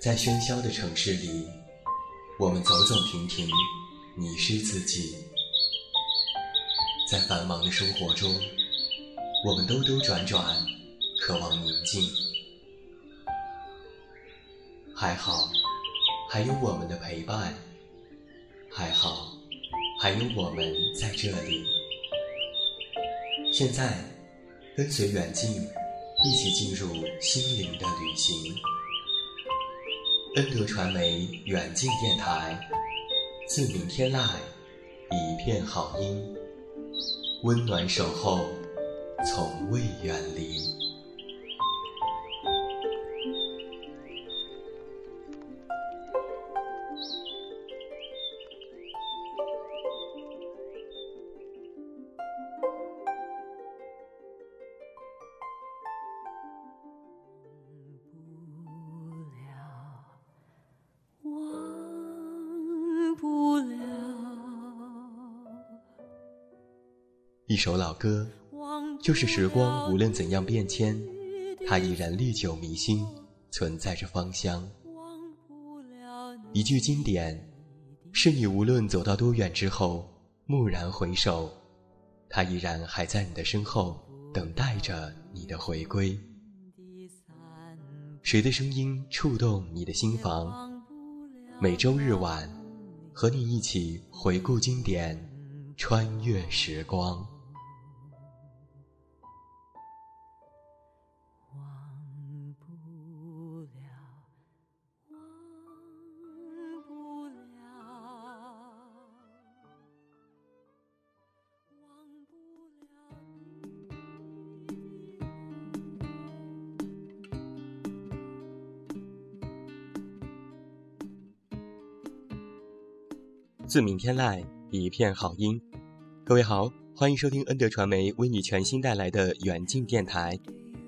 在喧嚣的城市里，我们走走停停，迷失自己；在繁忙的生活中，我们兜兜转转，渴望宁静。还好，还有我们的陪伴；还好，还有我们在这里。现在，跟随远近，一起进入心灵的旅行。恩德传媒远近电台，自明天籁，一片好音，温暖守候，从未远离。首老歌，就是时光无论怎样变迁，它依然历久弥新，存在着芳香。一句经典，是你无论走到多远之后，蓦然回首，它依然还在你的身后，等待着你的回归。谁的声音触动你的心房？每周日晚，和你一起回顾经典，穿越时光。自鸣天籁，一片好音。各位好，欢迎收听恩德传媒为你全新带来的远近电台。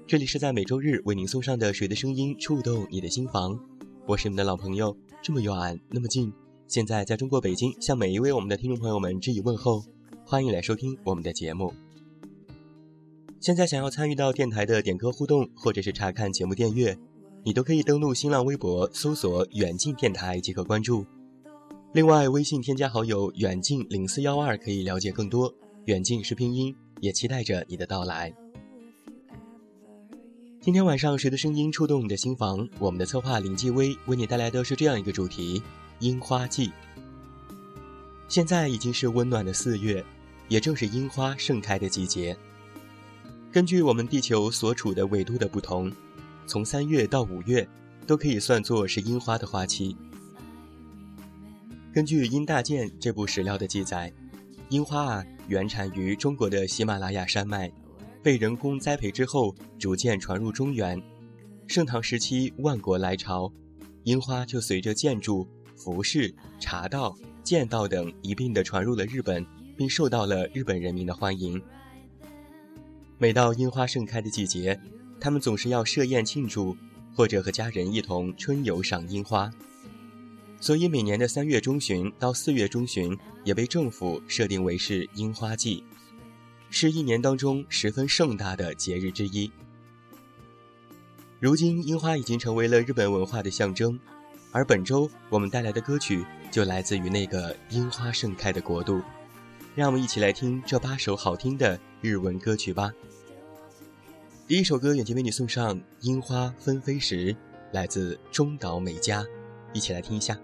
这里是在每周日为您送上的《谁的声音》，触动你的心房。我是你们的老朋友，这么远，那么近。现在在中国北京，向每一位我们的听众朋友们致以问候，欢迎来收听我们的节目。现在想要参与到电台的点歌互动，或者是查看节目电阅，你都可以登录新浪微博搜索“远近电台”即可关注。另外，微信添加好友“远近零四幺二”可以了解更多。远近是拼音，也期待着你的到来。今天晚上，谁的声音触动你的心房？我们的策划林继威为你带来的是这样一个主题：樱花季。现在已经是温暖的四月，也正是樱花盛开的季节。根据我们地球所处的纬度的不同，从三月到五月都可以算作是樱花的花期。根据《殷大建》这部史料的记载，樱花啊原产于中国的喜马拉雅山脉，被人工栽培之后，逐渐传入中原。盛唐时期，万国来朝，樱花就随着建筑、服饰、茶道、剑道等一并的传入了日本，并受到了日本人民的欢迎。每到樱花盛开的季节，他们总是要设宴庆祝，或者和家人一同春游赏樱花。所以，每年的三月中旬到四月中旬也被政府设定为是樱花季，是一年当中十分盛大的节日之一。如今，樱花已经成为了日本文化的象征，而本周我们带来的歌曲就来自于那个樱花盛开的国度。让我们一起来听这八首好听的日文歌曲吧。第一首歌，远近为你送上《樱花纷飞时》，来自中岛美嘉，一起来听一下。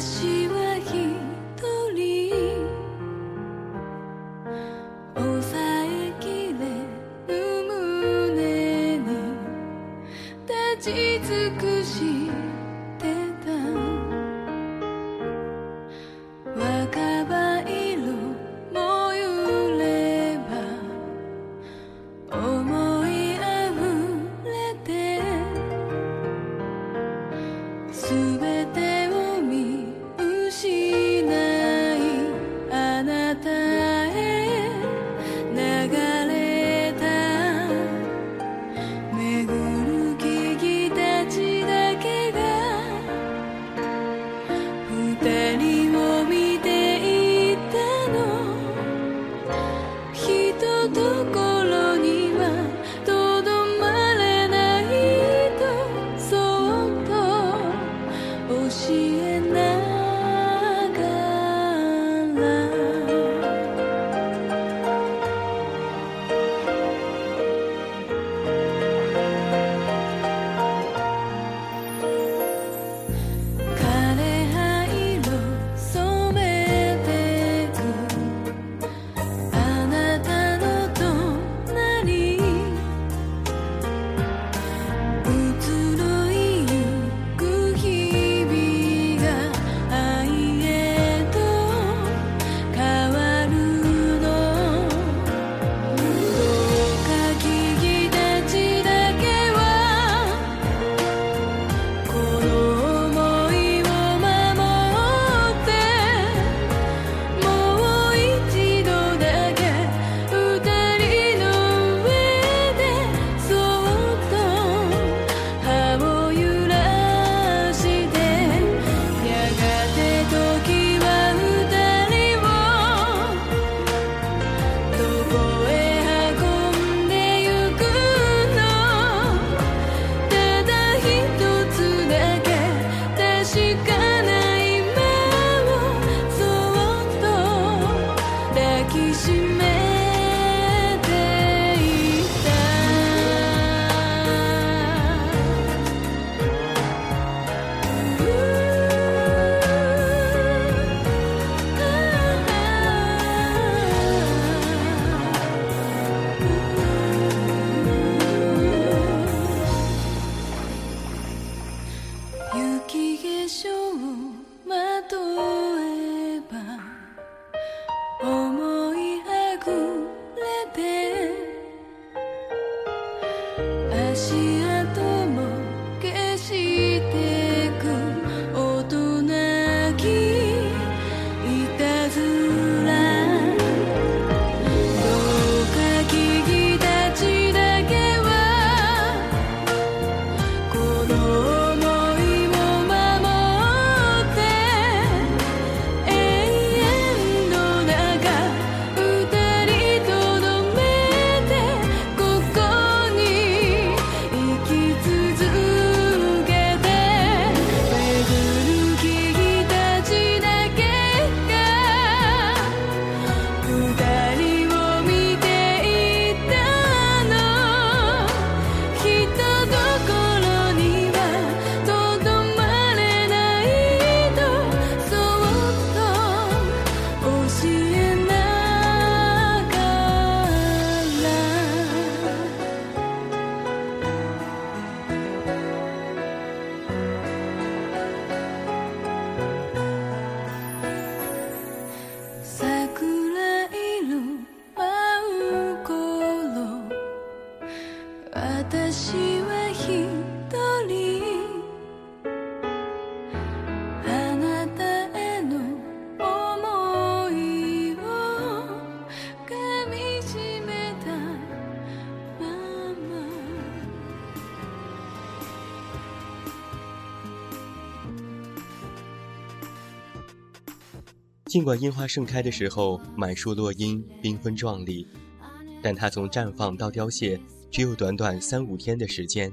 人を尽管樱花盛开的时候满树落英，缤纷壮丽，但它从绽放到凋谢只有短短三五天的时间。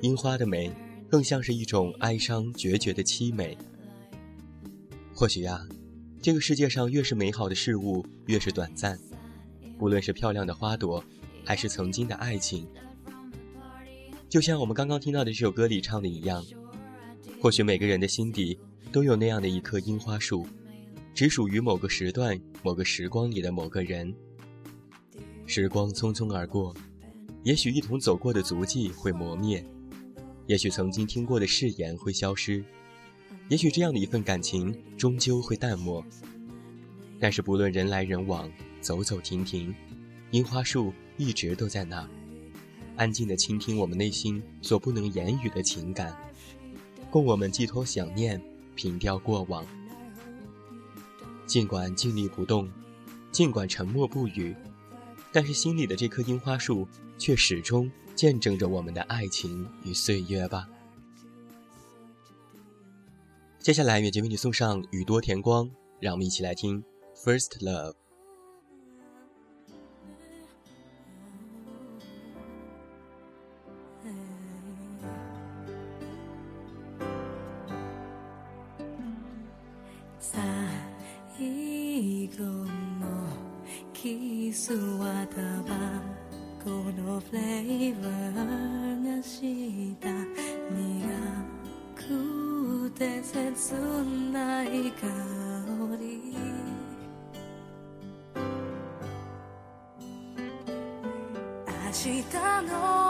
樱花的美，更像是一种哀伤决绝的凄美。或许呀，这个世界上越是美好的事物，越是短暂。不论是漂亮的花朵，还是曾经的爱情，就像我们刚刚听到的这首歌里唱的一样，或许每个人的心底都有那样的一棵樱花树。只属于某个时段、某个时光里的某个人。时光匆匆而过，也许一同走过的足迹会磨灭，也许曾经听过的誓言会消失，也许这样的一份感情终究会淡漠。但是不论人来人往、走走停停，樱花树一直都在那，安静地倾听我们内心所不能言语的情感，供我们寄托想念，凭吊过往。尽管静立不动，尽管沉默不语，但是心里的这棵樱花树却始终见证着我们的爱情与岁月吧。接下来，远杰为你送上宇多田光，让我们一起来听《First Love》。はタバコのフレーバーがした苦くて切ない香り明日の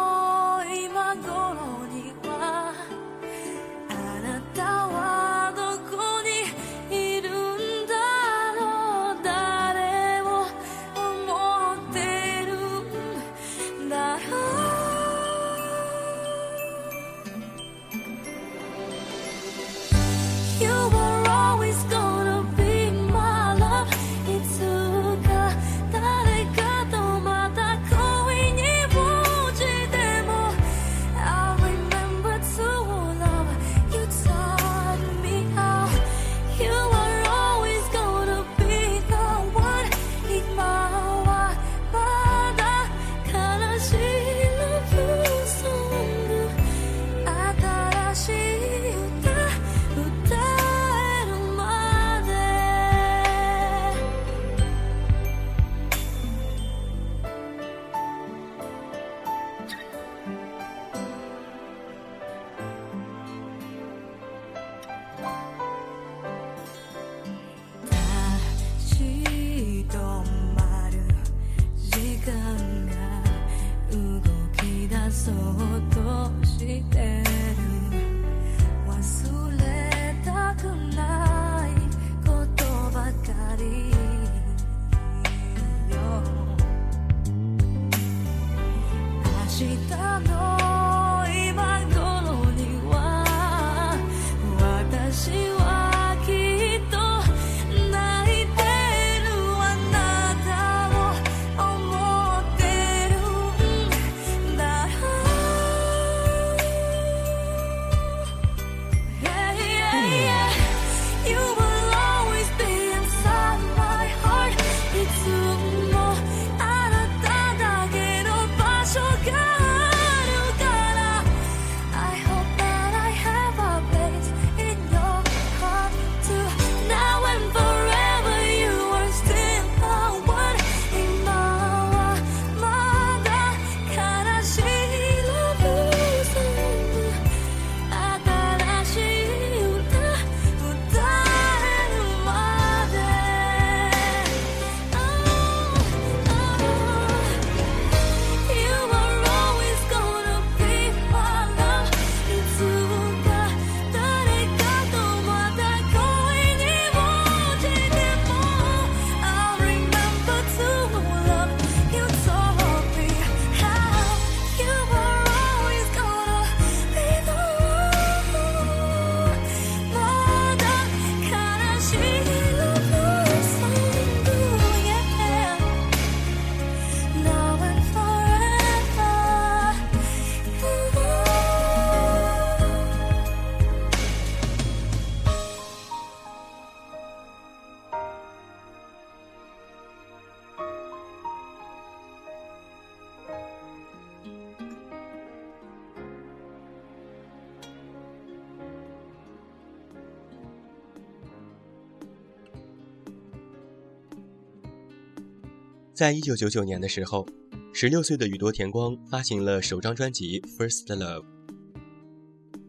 在一九九九年的时候，十六岁的宇多田光发行了首张专辑《First Love》。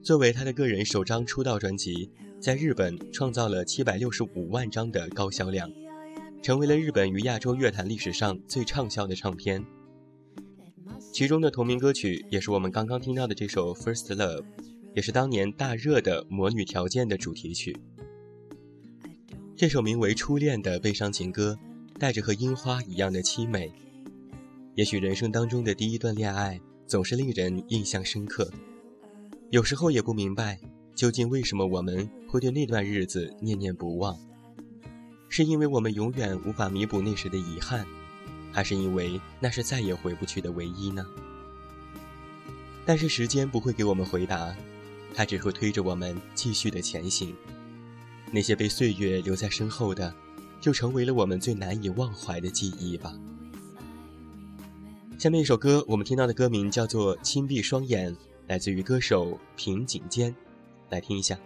作为他的个人首张出道专辑，在日本创造了七百六十五万张的高销量，成为了日本与亚洲乐坛历史上最畅销的唱片。其中的同名歌曲也是我们刚刚听到的这首《First Love》，也是当年大热的《魔女条件》的主题曲。这首名为《初恋》的悲伤情歌。带着和樱花一样的凄美，也许人生当中的第一段恋爱总是令人印象深刻，有时候也不明白究竟为什么我们会对那段日子念念不忘，是因为我们永远无法弥补那时的遗憾，还是因为那是再也回不去的唯一呢？但是时间不会给我们回答，它只会推着我们继续的前行，那些被岁月留在身后的。就成为了我们最难以忘怀的记忆吧。下面一首歌，我们听到的歌名叫做《轻闭双眼》，来自于歌手平井坚，来听一下。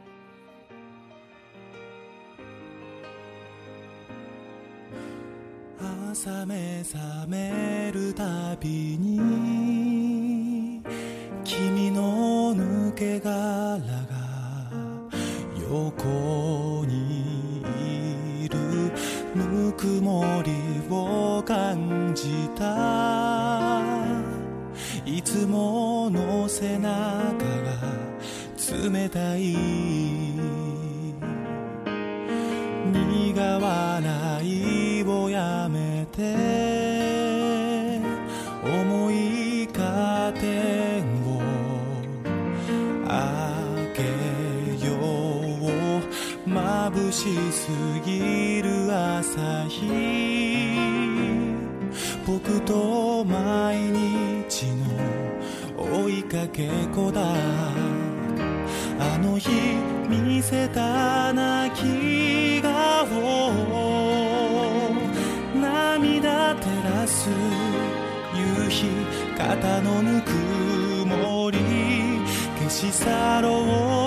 曇りを感じたいつもの背中が冷たい苦笑いをやめて思いカーテンを開けよう眩しすぎ朝日僕と毎日の追いかけっだ。あの日見せた泣き顔涙照らす夕日肩のぬくもり消し去ろう。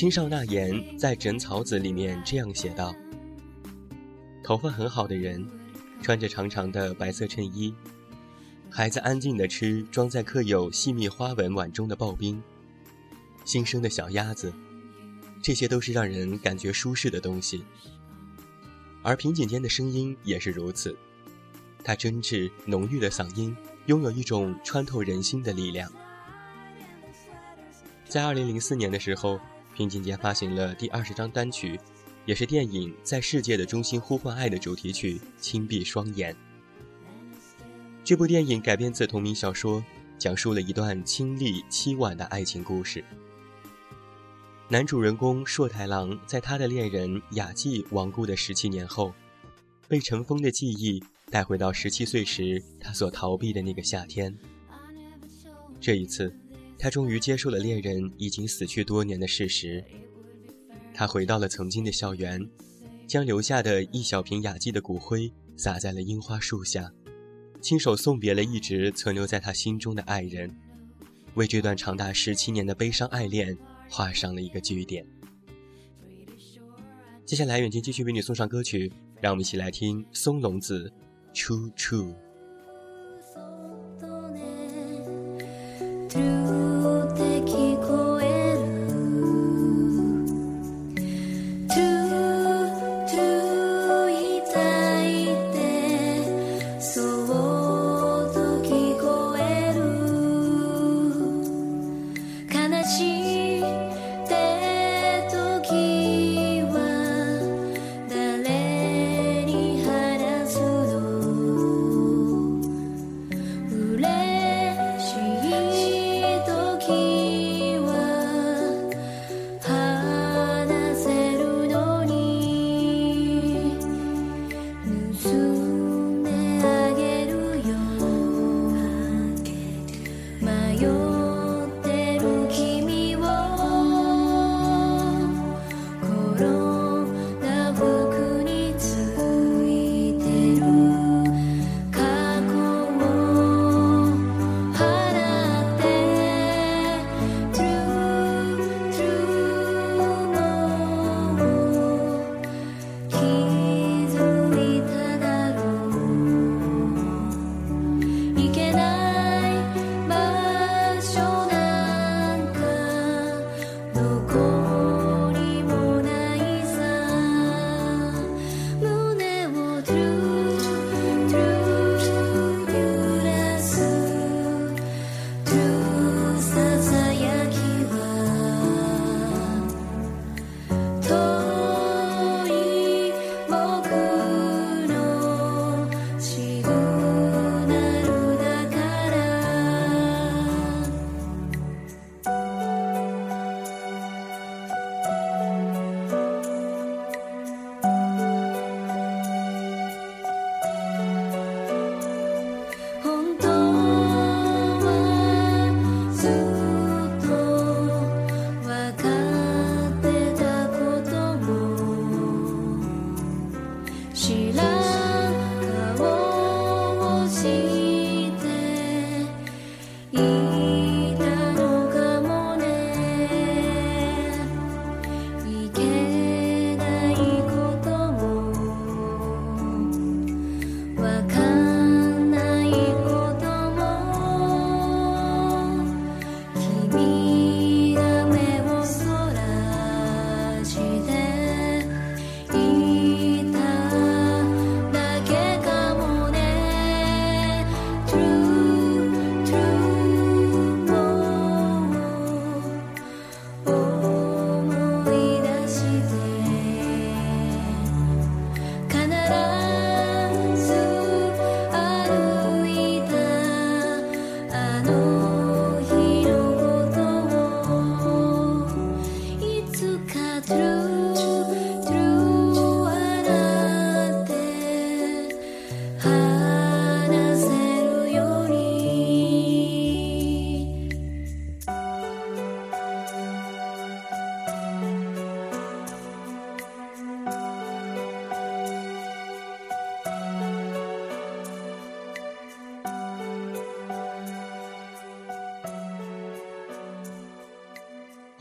青少纳言在《枕草子》里面这样写道：“头发很好的人，穿着长长的白色衬衣，孩子安静地吃装在刻有细密花纹碗中的刨冰，新生的小鸭子，这些都是让人感觉舒适的东西。而平井坚的声音也是如此，他真挚浓郁的嗓音拥有一种穿透人心的力量。在二零零四年的时候。平井坚发行了第二十张单曲，也是电影《在世界的中心呼唤爱》的主题曲《轻闭双眼》。这部电影改编自同名小说，讲述了一段清丽凄婉的爱情故事。男主人公硕太郎在他的恋人雅纪亡故的十七年后，被尘封的记忆带回到十七岁时他所逃避的那个夏天。这一次。他终于接受了恋人已经死去多年的事实。他回到了曾经的校园，将留下的一小瓶雅纪的骨灰撒在了樱花树下，亲手送别了一直存留在他心中的爱人，为这段长达十七年的悲伤爱恋画上了一个句点。接下来，远近继续为你送上歌曲，让我们一起来听松隆子《True True》。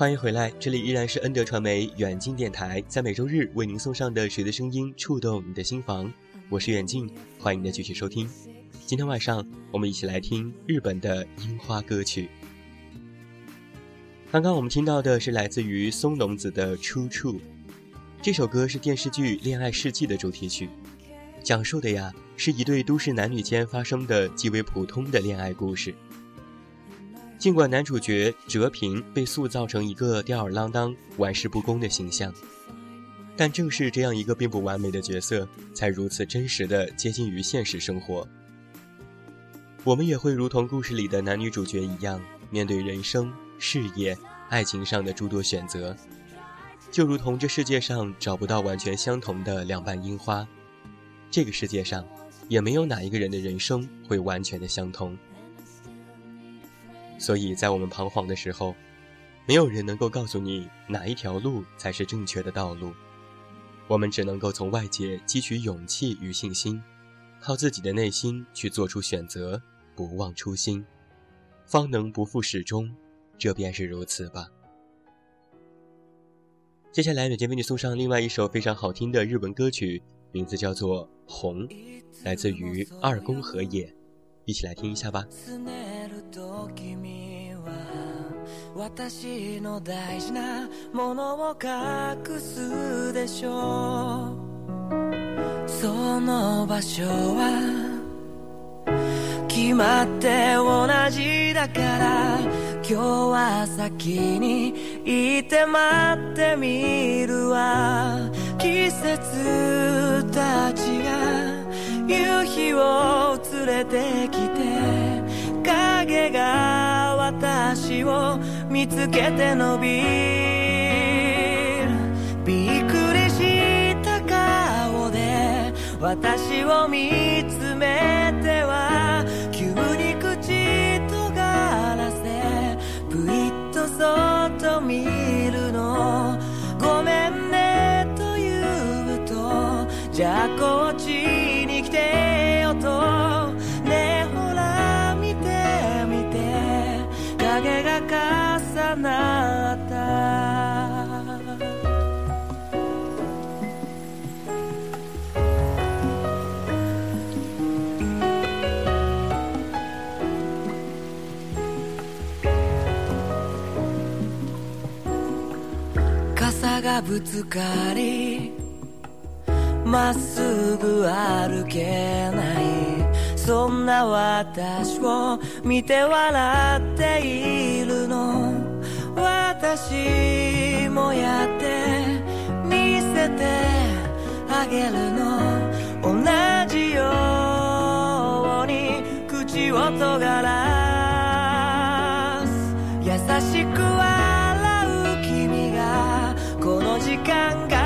欢迎回来，这里依然是恩德传媒远近电台，在每周日为您送上的《谁的声音触动你的心房》，我是远近，欢迎您的继续收听。今天晚上，我们一起来听日本的樱花歌曲。刚刚我们听到的是来自于松隆子的《出处》，这首歌是电视剧《恋爱世纪》的主题曲，讲述的呀是一对都市男女间发生的极为普通的恋爱故事。尽管男主角哲平被塑造成一个吊儿郎当、玩世不恭的形象，但正是这样一个并不完美的角色，才如此真实的接近于现实生活。我们也会如同故事里的男女主角一样，面对人生、事业、爱情上的诸多选择，就如同这世界上找不到完全相同的两瓣樱花，这个世界上也没有哪一个人的人生会完全的相同。所以在我们彷徨的时候，没有人能够告诉你哪一条路才是正确的道路。我们只能够从外界汲取勇气与信心，靠自己的内心去做出选择，不忘初心，方能不负始终。这便是如此吧。接下来，远见为你送上另外一首非常好听的日文歌曲，名字叫做《红》，来自于二宫和也，一起来听一下吧。私の大事なものを隠すでしょ。うその場所は決まって同じだから今日は先にいて待ってみるわ。季節たちが夕日を連れてきて影が私を見つけて伸びるびっくりした顔で私を見つめては急に口とがらせぷいっとそっと見るの。ごめんねと言うとじゃあこっちに来て。なた。傘がぶつかりまっすぐ歩けない。そんな私を見て笑っているの。私もやって見せてあげるの。同じように口を尖らす。優しく笑う君がこの時間が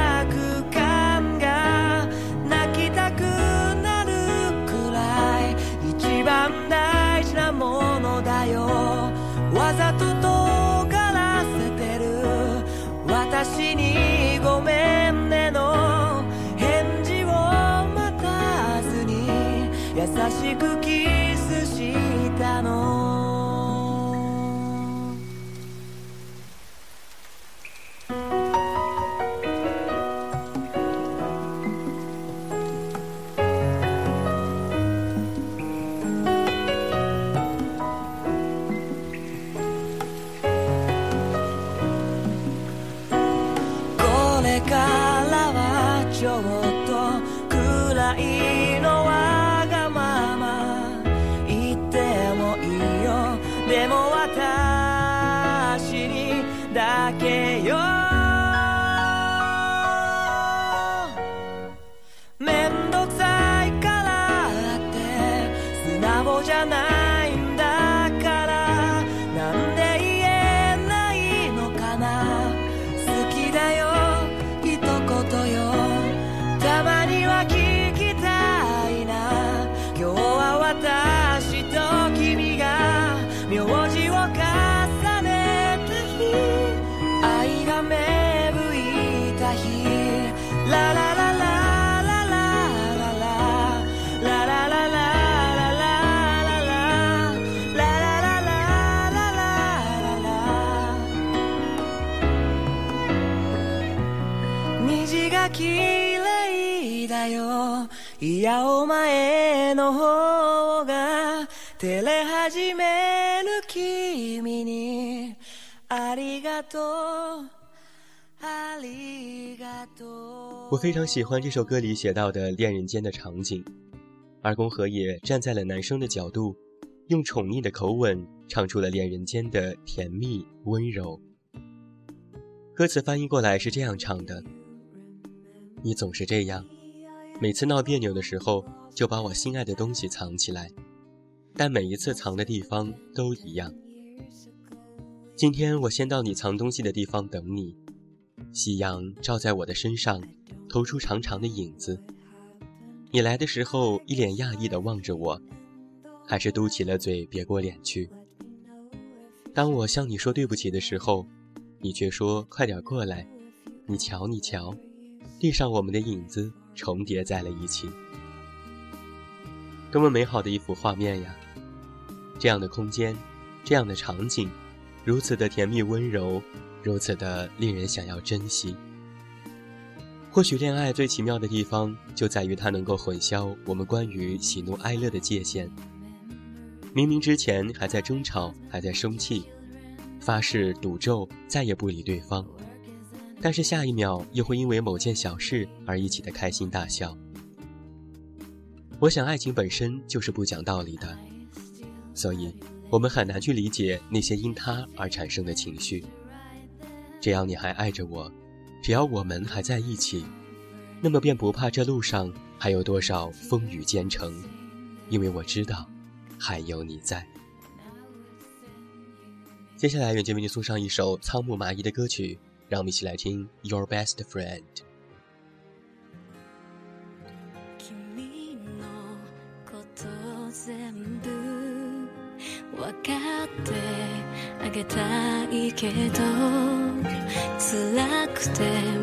ごめんねの返事を待たずに優しく我非常喜欢这首歌里写到的恋人间的场景，二宫和也站在了男生的角度，用宠溺的口吻唱出了恋人间的甜蜜温柔。歌词翻译过来是这样唱的：“你总是这样，每次闹别扭的时候就把我心爱的东西藏起来，但每一次藏的地方都一样。今天我先到你藏东西的地方等你，夕阳照在我的身上，投出长长的影子。你来的时候一脸讶异地望着我，还是嘟起了嘴别过脸去。当我向你说对不起的时候。”你却说：“快点过来！你瞧，你瞧，地上我们的影子重叠在了一起，多么美好的一幅画面呀！这样的空间，这样的场景，如此的甜蜜温柔，如此的令人想要珍惜。或许恋爱最奇妙的地方，就在于它能够混淆我们关于喜怒哀乐的界限。明明之前还在争吵，还在生气。”发誓赌咒再也不理对方，但是下一秒又会因为某件小事而一起的开心大笑。我想爱情本身就是不讲道理的，所以我们很难去理解那些因他而产生的情绪。只要你还爱着我，只要我们还在一起，那么便不怕这路上还有多少风雨兼程，因为我知道还有你在。接下来，远近为你送上一首仓木麻衣的歌曲，让我们一起来听《Your Best Friend》。かってあげたいけど辛くて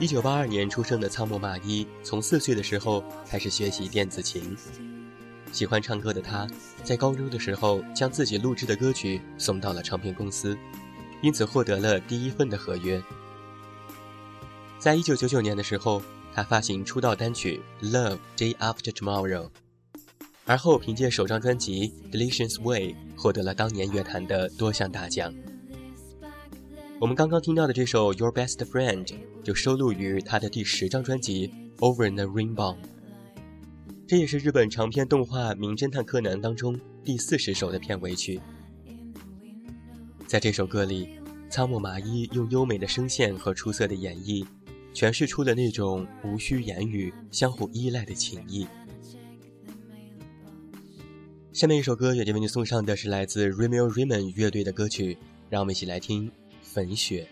一九八二年出生的仓木麻衣，从四岁的时候开始学习电子琴。喜欢唱歌的他，在高中的时候将自己录制的歌曲送到了唱片公司，因此获得了第一份的合约。在一九九九年的时候，他发行出道单曲《Love Day After Tomorrow》，而后凭借首张专辑《Delicious Way》获得了当年乐坛的多项大奖。我们刚刚听到的这首《Your Best Friend》就收录于他的第十张专辑《Over the Rainbow》，这也是日本长篇动画《名侦探柯南》当中第四十首的片尾曲。在这首歌里，仓木麻衣用优美的声线和出色的演绎，诠释出了那种无需言语、相互依赖的情谊。下面一首歌，也就为你送上的是来自 Remel Raymond 乐队的歌曲，让我们一起来听。粉雪。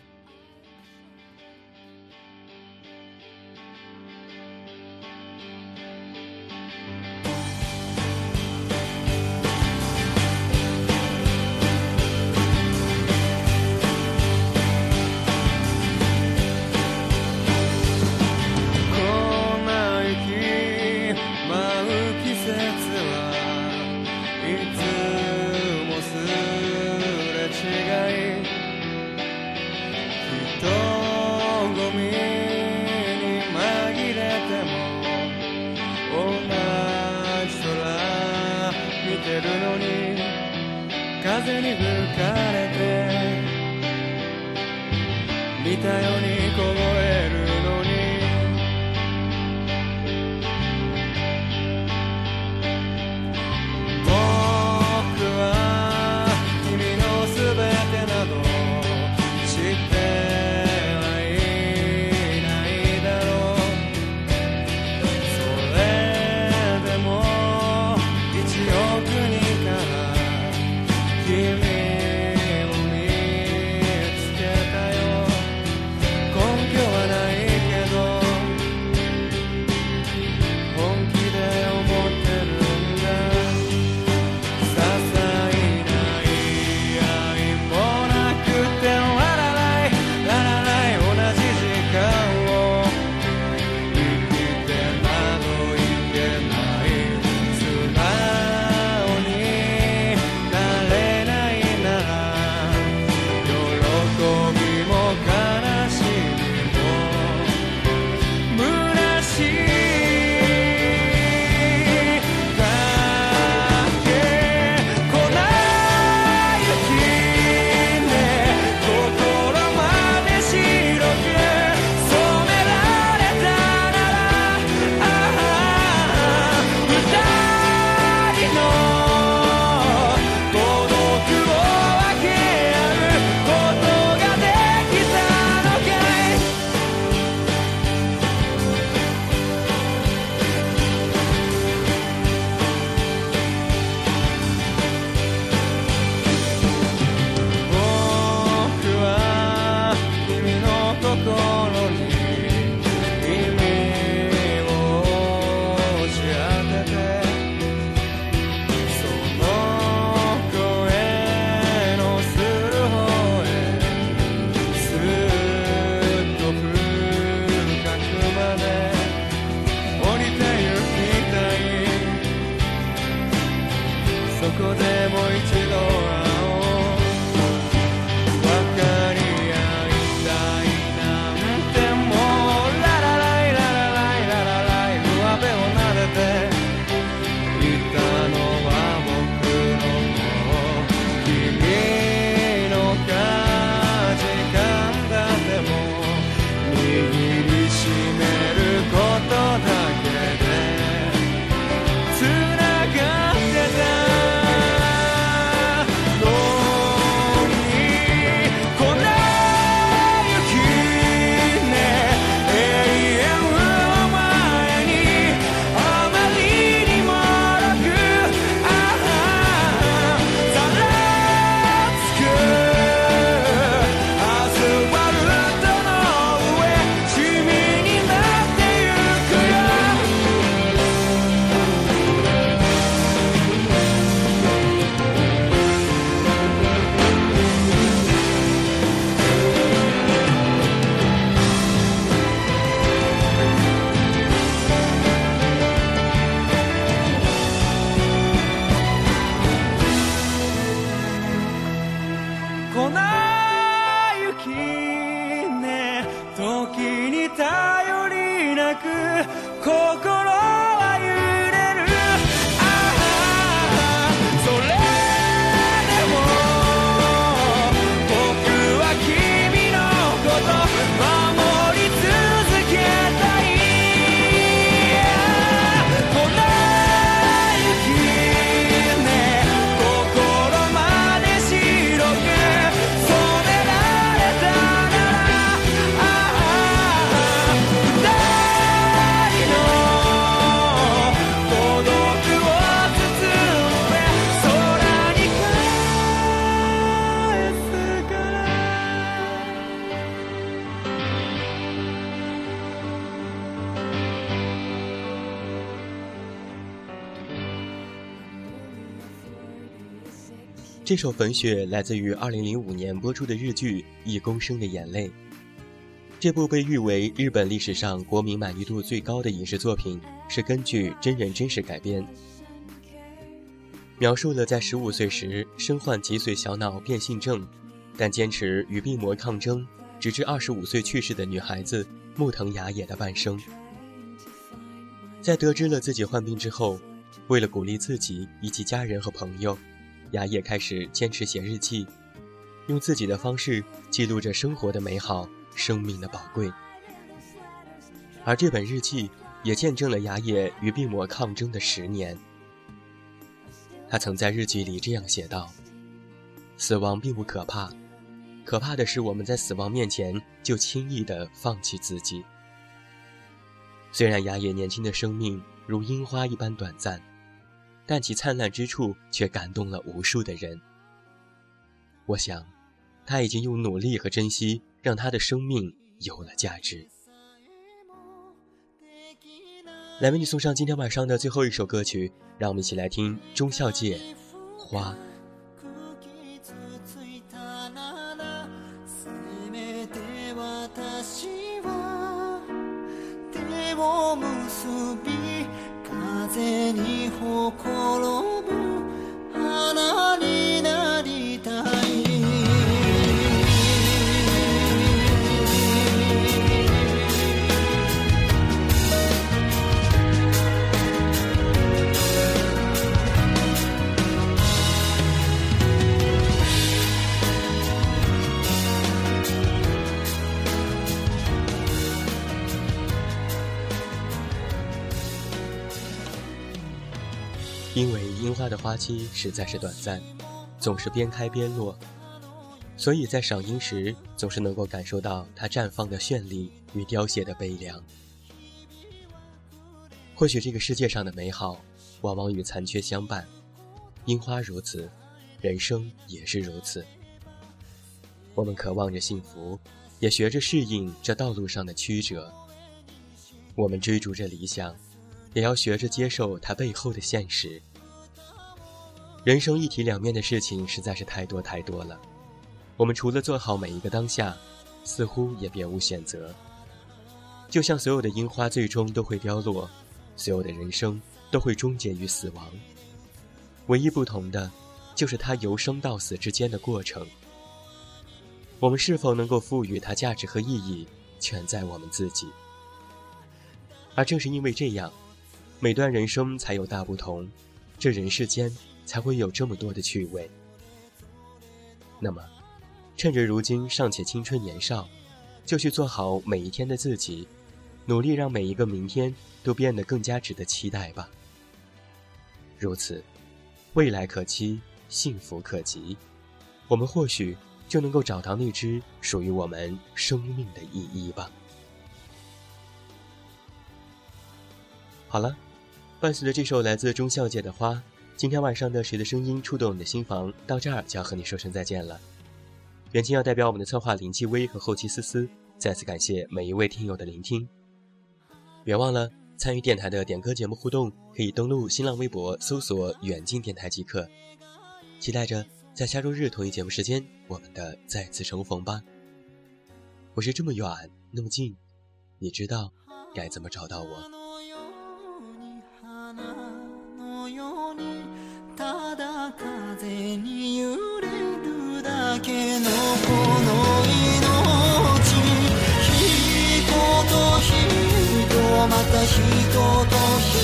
这首《粉雪》来自于2005年播出的日剧《一公升的眼泪》。这部被誉为日本历史上国民满意度最高的影视作品，是根据真人真事改编，描述了在15岁时身患脊髓小脑变性症，但坚持与病魔抗争，直至25岁去世的女孩子木藤雅也的半生。在得知了自己患病之后，为了鼓励自己以及家人和朋友。雅也开始坚持写日记，用自己的方式记录着生活的美好、生命的宝贵。而这本日记也见证了雅也与病魔抗争的十年。他曾在日记里这样写道：“死亡并不可怕，可怕的是我们在死亡面前就轻易地放弃自己。”虽然雅也年轻的生命如樱花一般短暂。但其灿烂之处却感动了无数的人。我想，他已经用努力和珍惜，让他的生命有了价值。来为你送上今天晚上的最后一首歌曲，让我们一起来听中孝介《花》。花的花期实在是短暂，总是边开边落，所以在赏樱时总是能够感受到它绽放的绚丽与凋谢的悲凉。或许这个世界上的美好，往往与残缺相伴，樱花如此，人生也是如此。我们渴望着幸福，也学着适应这道路上的曲折。我们追逐着理想。也要学着接受它背后的现实。人生一体两面的事情实在是太多太多了，我们除了做好每一个当下，似乎也别无选择。就像所有的樱花最终都会凋落，所有的人生都会终结于死亡，唯一不同的，就是它由生到死之间的过程。我们是否能够赋予它价值和意义，全在我们自己。而正是因为这样。每段人生才有大不同，这人世间才会有这么多的趣味。那么，趁着如今尚且青春年少，就去做好每一天的自己，努力让每一个明天都变得更加值得期待吧。如此，未来可期，幸福可及，我们或许就能够找到那只属于我们生命的意义吧。好了。伴随着这首来自钟孝界的《花》，今天晚上的《谁的声音触动你的心房》到这儿就要和你说声再见了。远近要代表我们的策划林继威和后期思思，再次感谢每一位听友的聆听。别忘了参与电台的点歌节目互动，可以登录新浪微博搜索“远近电台”即可。期待着在下周日同一节目时间，我们的再次重逢吧。我是这么远那么近，你知道该怎么找到我？ようにただ風に揺れるだけのこの命。人と人また人と人